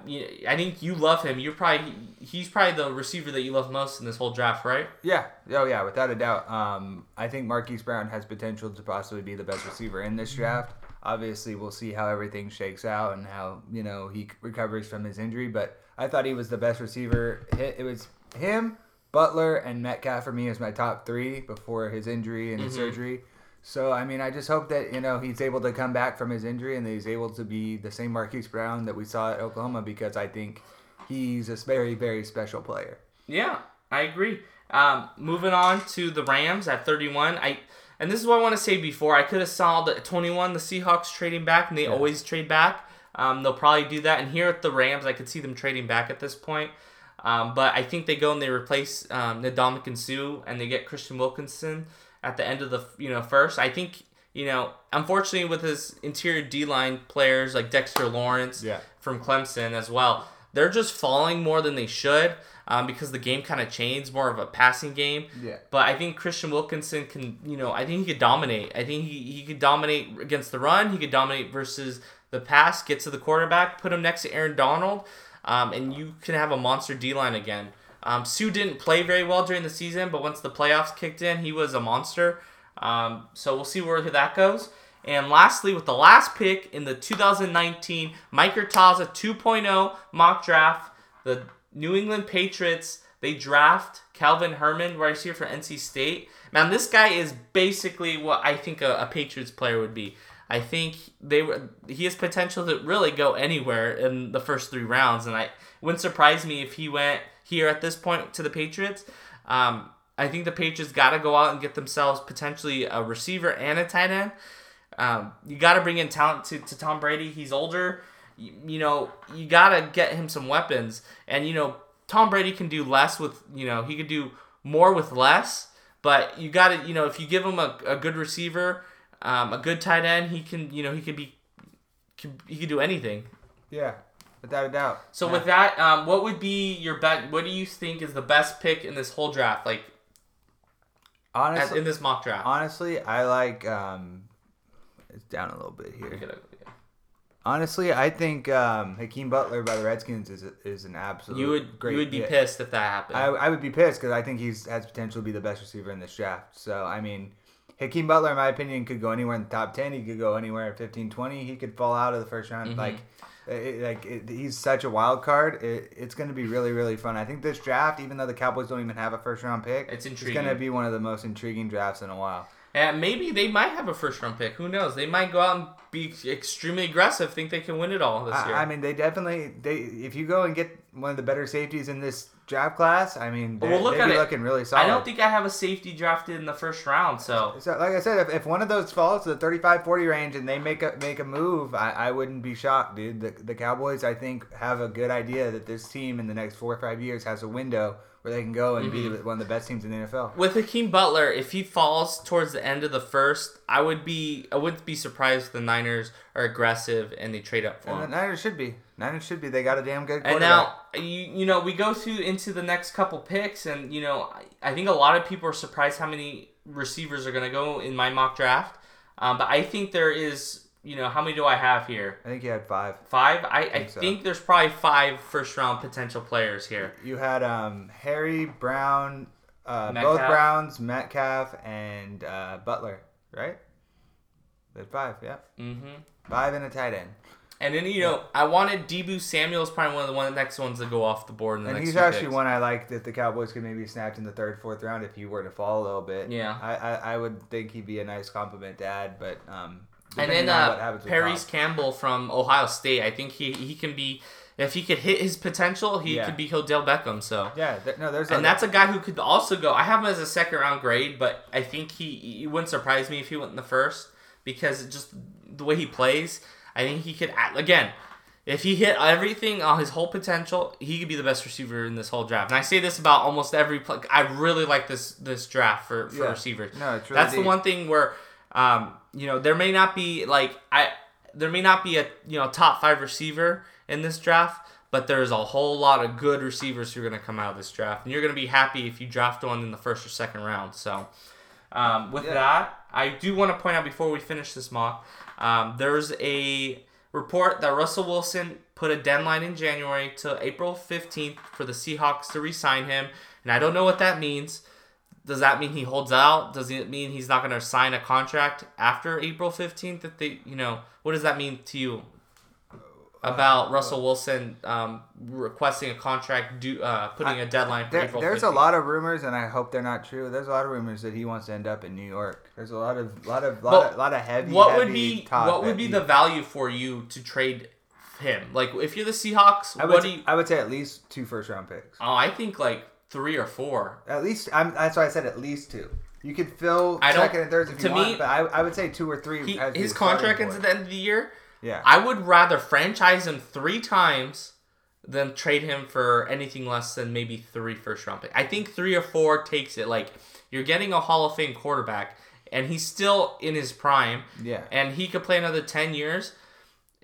S1: I think you love him. You're probably he's probably the receiver that you love most in this whole draft, right?
S2: Yeah. Oh yeah, without a doubt. Um, I think Marquise Brown has potential to possibly be the best receiver in this draft. Obviously, we'll see how everything shakes out and how you know he recovers from his injury. But I thought he was the best receiver. It was him, Butler, and Metcalf for me is my top three before his injury and his
S1: Mhm.
S2: surgery. So I mean, I just hope that you know he's able to come back from his injury and that he's able to be the same Marquise Brown that we saw at Oklahoma because I think he's a very very special player.
S1: Yeah, I agree. Um, moving on to the Rams at 31. I and this is what I want to say before. I could have saw the 21 the Seahawks trading back, and they always trade back. Um, they'll probably do that. And here at the Rams, I could see them trading back at this point. Um, but I think they go and they replace um, Ndamukong Suh, and they get Christian Wilkinson at the end of the you know first. I think you know unfortunately with his interior D line players like Dexter Lawrence
S2: Yeah.
S1: from Clemson as well, they're just falling more than they should um, because the game kind of changed more of a passing game.
S2: Yeah.
S1: But I think Christian Wilkinson can, you know, I think he could dominate. I think he, he could dominate against the run. He could dominate versus the pass, get to the quarterback, put him next to Aaron Donald, um, and you can have a monster D line again. Um, Suh didn't play very well during the season, but once the playoffs kicked in, he was a monster. Um, so we'll see where that goes. And lastly, with the last pick in the 2019 Mike Taza 2.0 mock draft, the New England Patriots they draft Kelvin Harmon right here for NC State. Man, this guy is basically what I think a, a Patriots player would be. I think they were he has potential to really go anywhere in the first three rounds, and I wouldn't surprise me if he went here at this point to the Patriots. Um, I think the Patriots got to go out and get themselves potentially a receiver and a tight end. Um, you got to bring in talent to, to Tom Brady. He's older. You, you know, you got to get him some weapons. And, you know, Tom Brady can do less with, you know, he could do more with less. But you got to, you know, if you give him a, a good receiver, um, a good tight end, he can, you know, he could be, can, he could do anything.
S2: Yeah, without a doubt.
S1: So
S2: Yeah.
S1: with that, um, what would be your bet? What do you think is the best pick in this whole draft? Like at,
S2: honestly,
S1: in this mock draft?
S2: honestly, I like. Um, it's down a little bit here. Honestly, I think um, Hakeem Butler by the Redskins is is an absolute.
S1: You would
S2: great
S1: you would be
S2: pick.
S1: pissed if that happened.
S2: I, I would be pissed because I think he's has potential to be the best receiver in this draft. So I mean, Hakeem Butler, in my opinion, could go anywhere in the top ten. He could go anywhere at 15, 20. He could fall out of the first round.
S1: Mhm.
S2: Like, it, like it, he's such a wild card. It, it's going to be really really fun. I think this draft, even though the Cowboys don't even have a first round pick,
S1: It's
S2: it's going to be one of the most intriguing drafts in a while.
S1: And maybe they might have a first round pick. Who knows? They might go out and be extremely aggressive, think they can win it all this year.
S2: I, I mean, they definitely they if you go and get one of the better safeties in this draft class, I mean, they,
S1: Well, look
S2: they'd
S1: at
S2: be
S1: it.
S2: looking really solid.
S1: I don't think I have a safety drafted in the first round, so
S2: So, like I said, if, if one of those falls to the 35-40 range and they make a make a move, I, I wouldn't be shocked, dude. The, the Cowboys, I think, have a good idea that this team in the next four or five years has a window where they can go and
S1: Mm-hmm.
S2: be one of the best teams in the NFL.
S1: with Hakeem Butler, if he falls towards the end of the first, I would be I wouldn't be surprised if the Niners are aggressive and they trade up for
S2: And the
S1: him.
S2: Niners should be. Niners should be. They got a damn good
S1: And now you you know we go through into the next couple picks, and you know I, I think a lot of people are surprised how many receivers are going to go in my mock draft. Um, but I think there is you know how many do I have here?
S2: I think you had five.
S1: Five. I, I
S2: think so.
S1: think there's probably five first round potential players here.
S2: You had um, Harry Brown, uh, both Browns, Metcalf, and uh, Butler, right? They had five, yeah.
S1: Mm-hmm.
S2: Five and a tight end.
S1: And then you know I wanted Deebo Samuel's probably one of the one next ones to go off the board in the
S2: And he's actually
S1: picks.
S2: one I like that the Cowboys could maybe snatch in the third, fourth round if you were to fall a little bit.
S1: Yeah.
S2: I, I, I would think he'd be a nice compliment to add, but um.
S1: And then uh,
S2: Parris
S1: Campbell from Ohio State. I think he he can be if he could hit his potential, he
S2: Yeah.
S1: could be Odell Beckham. So.
S2: Yeah, th- no, there's
S1: And
S2: a-
S1: that's a guy who could also go. I have him as a second round grade, but I think he it wouldn't surprise me if he went in the first because just the way he plays. I think he could again. If he hit everything on his whole potential, he could be the best receiver in this whole draft. And I say this about almost every. Play. I really like this this draft for, for
S2: Yeah.
S1: receivers.
S2: No, it's really
S1: That's the one thing where, um, you know, there may not be like I, there may not be a you know top five receiver in this draft, but there's a whole lot of good receivers who are going to come out of this draft, and you're going to be happy if you draft one in the first or second round. So, um, with
S2: Yeah.
S1: that, I do want to point out before we finish this mock, um, there's a report that Russell Wilson put a deadline in January to April 15th for the Seahawks to re-sign him, and I don't know what that means. Does that mean he holds out? Does it mean he's not going to sign a contract after April 15th? That they, you know, what does that mean to you about Russell Wilson um, requesting a contract, do, uh, putting a deadline for
S2: There, there's
S1: 15th?
S2: a lot of rumors, and I hope they're not true. There's a lot of rumors that he wants to end up in New York. There's a lot of lot of lot,
S1: But
S2: of, lot of heavy.
S1: what would be what would be
S2: he-
S1: the value for you to trade him? Like if you're the Seahawks,
S2: I
S1: what
S2: would,
S1: do you?
S2: I would say at least two first round picks.
S1: Oh, I think like three or four.
S2: At least I'm, that's why I said at least two. You could fill
S1: I don't-
S2: second and thirds if you
S1: me-
S2: want, but I, I would say two or three.
S1: He,
S2: as
S1: his contract ends at the end of the year.
S2: Yeah,
S1: I would rather franchise him three times than trade him for anything less than maybe three first round picks. I think three or four takes it. Like you're getting a Hall of Fame quarterback, and he's still in his prime,
S2: yeah.
S1: and he could play another ten years.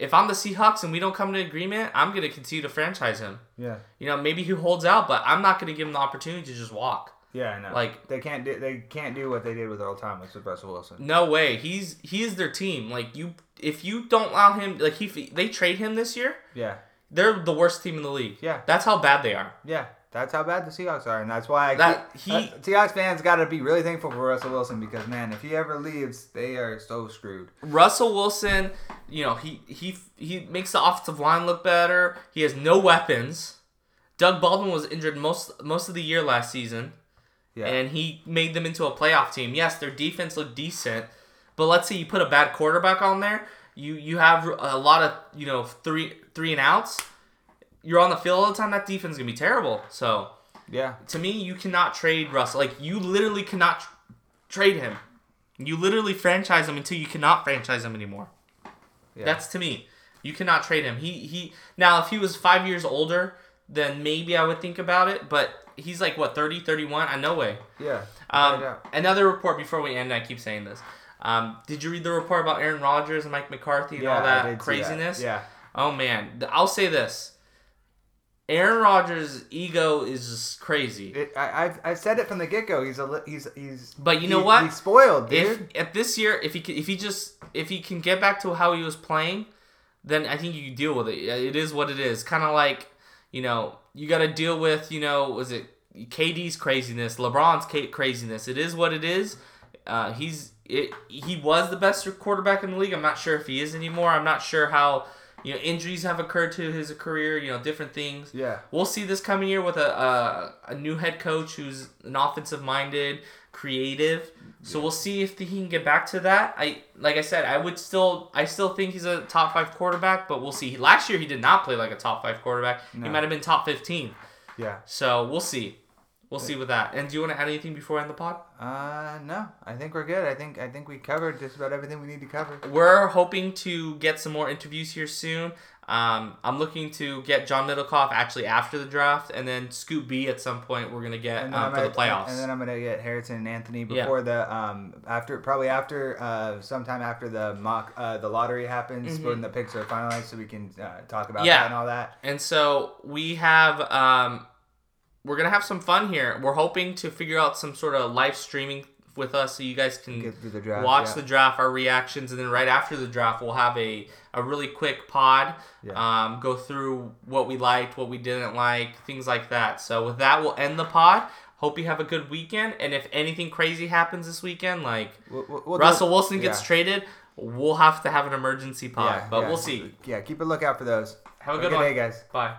S1: If I'm the Seahawks and we don't come to an agreement, I'm gonna continue to franchise him.
S2: Yeah,
S1: You know, maybe he holds out, but I'm not gonna give him the opportunity to just walk.
S2: yeah, I know.
S1: Like-
S2: they can't do they can't do what they did with Earl Thomas with Russell Wilson.
S1: No way. He's he is their team. Like you, if you don't allow him, like he they trade him this year,
S2: Yeah,
S1: they're the worst team in the league.
S2: Yeah.
S1: that's how bad they are.
S2: yeah. That's how bad the Seahawks are, and that's why I
S1: That- he-
S2: uh, Seahawks fans got to be really thankful for Russell Wilson because man, if he ever leaves, they are so screwed.
S1: Russell Wilson, you know, he he he makes the offensive line look better. He has no weapons. Doug Baldwin was injured most most of the year last season,
S2: Yeah,
S1: and he made them into a playoff team. Yes, their defense looked decent, but let's say you put a bad quarterback on there, you you have a lot of you know three three and outs. You're on the field all the time. That defense is gonna be terrible. So
S2: yeah,
S1: to me, you cannot trade Russell. Like you literally cannot tr- trade him. You literally franchise him until you cannot franchise him anymore.
S2: yeah.
S1: That's to me. You cannot trade him. He he. Now, if he was five years older, then maybe I would think about it. But he's like what 30, 31? I no way.
S2: yeah.
S1: Um,
S2: Yeah.
S1: Another report before we end. I keep saying this. Um, did you read the report about Aaron Rodgers and Mike McCarthy and
S2: Yeah,
S1: all that
S2: see that.
S1: craziness?
S2: Yeah,
S1: Oh man, I'll say this. Aaron Rodgers' ego is just crazy.
S2: It, I, I've, I've said it from the get go. He's a he's he's.
S1: But you know
S2: he-
S1: what?
S2: He's spoiled, dude.
S1: if if this year if he can, if he just if he can get back to how he was playing then I think you can deal with it. It is what it is. Kind of like, you know, you got to deal with, you know, was it KD's craziness, LeBron's craziness. It is what it is. Uh, he's it, he was the best quarterback in the league. I'm not sure if he is anymore. I'm not sure how you know injuries have occurred to his career. You know different things.
S2: Yeah,
S1: we'll see this coming year with a a, a new head coach who's an offensive minded, creative. So we'll see if he can get back to that. I like I said, I would still I still think he's a top five quarterback, but we'll see. Last year he did not play like a top five quarterback. No. He might have been top fifteen.
S2: Yeah.
S1: So we'll see. We'll see with that. And do you want to add anything before I end the pod?
S2: Uh, no. I think we're good. I think I think we covered just about everything we need to cover.
S1: We're hoping to get some more interviews here soon. Um, I'm looking to get John Middlekauff actually after the draft, and then Scoop B at some point. We're gonna get um, for the playoffs,
S2: and then I'm gonna get Harrison and Anthony before yeah. the um after probably after uh sometime after the mock uh the lottery happens mm-hmm. when the picks are finalized, so we can uh, talk about yeah. that and all that.
S1: And so we have um we're gonna have some fun here. We're hoping to figure out some sort of live streaming with us so you guys can
S2: the draft,
S1: watch
S2: yeah.
S1: the draft, our reactions, and then right after the draft we'll have a, a really quick pod. Yeah. Um, go through what we liked, what we didn't like, things like that. So with that we'll end the pod. Hope you have a good weekend, and if anything crazy happens this weekend, like we'll, we'll Russell do, Wilson gets yeah. traded, we'll have to have an emergency pod. but we'll see.
S2: Yeah, keep a lookout for those.
S1: Have a, have good, a good
S2: day, guys.
S1: Bye.